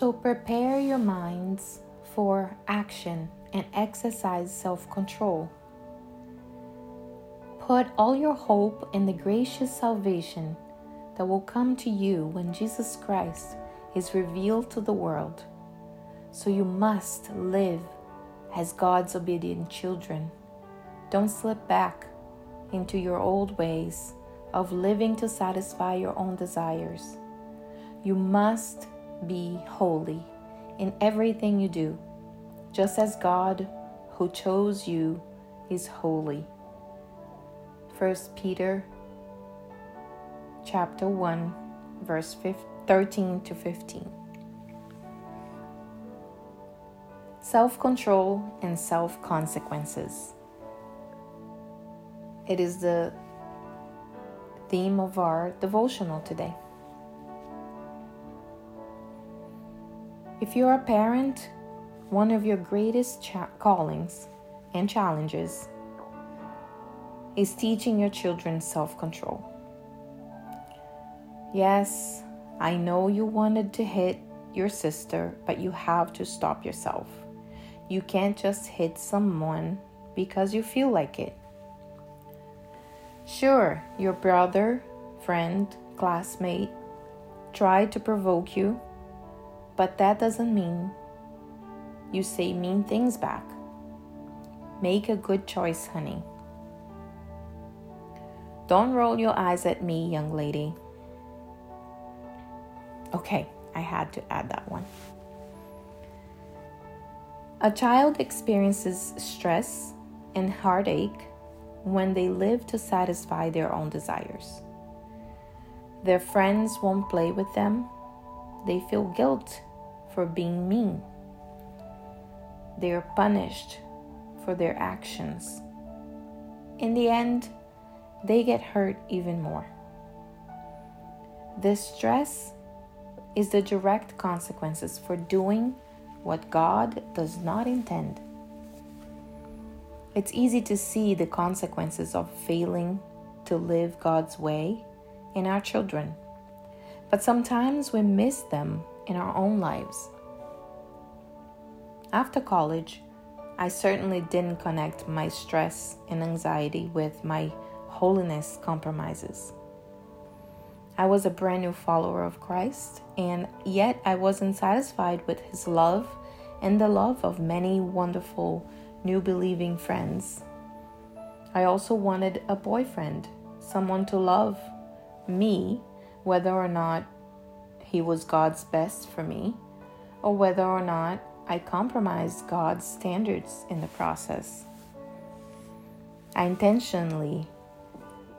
So prepare your minds for action and exercise self control. Put all your hope in the gracious salvation that will come to you when Jesus Christ is revealed to the world. So you must live as God's obedient children. Don't slip back into your old ways of living to satisfy your own desires. You must be holy in everything you do, just as God who chose you is holy. 1 Peter chapter 1 verse 13 to 15. Self-control and self-consequences. It is the theme of our devotional today. If you're a parent, one of your greatest cha- callings and challenges is teaching your children self control. Yes, I know you wanted to hit your sister, but you have to stop yourself. You can't just hit someone because you feel like it. Sure, your brother, friend, classmate tried to provoke you, but that doesn't mean you say mean things back. Make a good choice, honey. Don't roll your eyes at me, young lady. Okay, I had to add that one. A child experiences stress and heartache when they live to satisfy their own desires. Their friends won't play with them. They feel guilt for being mean. They are punished for their actions. In the end, they get hurt even more. This stress is the direct consequences for doing what God does not intend. It's easy to see the consequences of failing to live God's way in our children, but sometimes we miss them in our own lives. After college, I certainly didn't connect my stress and anxiety with my holiness compromises. I was a brand new follower of Christ, and yet I wasn't satisfied with His love and the love of many wonderful new believing friends. I also wanted a boyfriend, someone to love me, whether or not he was God's best for me, or whether or not I compromised God's standards in the process. I intentionally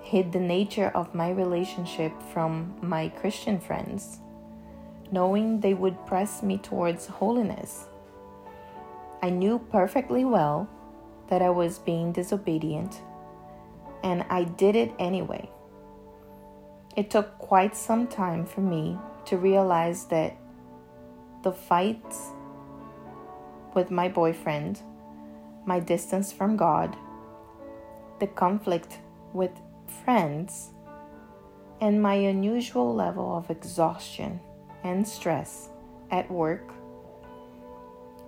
hid the nature of my relationship from my Christian friends, knowing they would press me towards holiness. I knew perfectly well that I was being disobedient, and I did it anyway. It took quite some time for me to realize that the fights with my boyfriend, my distance from God, the conflict with friends, and my unusual level of exhaustion and stress at work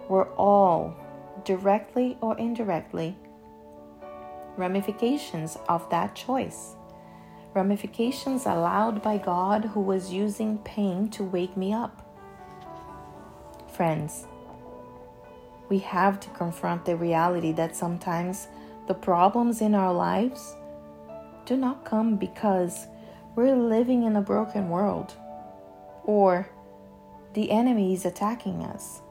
were all directly or indirectly ramifications of that choice. Ramifications allowed by God who was using pain to wake me up. Friends, we have to confront the reality that sometimes the problems in our lives do not come because we're living in a broken world or the enemy is attacking us.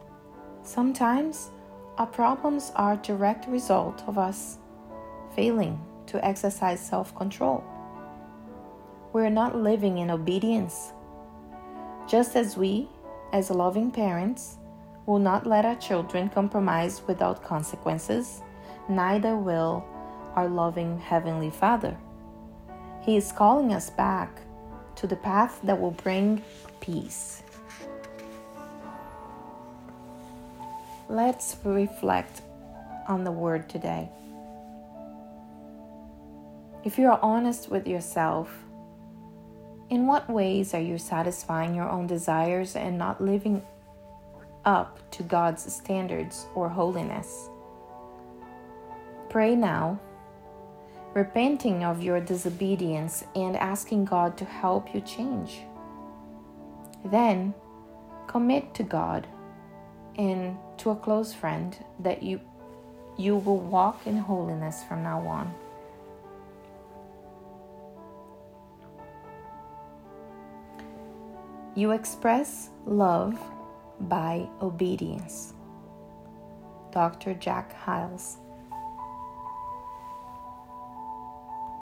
Sometimes our problems are a direct result of us failing to exercise self control. We're not living in obedience. Just as we, as loving parents, will not let our children compromise without consequences, neither will our loving Heavenly Father. He is calling us back to the path that will bring peace. Let's reflect on the word today. If you are honest with yourself, in what ways are you satisfying your own desires and not living up to God's standards or holiness. Pray now, repenting of your disobedience and asking God to help you change. Then commit to God and to a close friend that you you will walk in holiness from now on. You express love by obedience. Dr. Jack Hyles.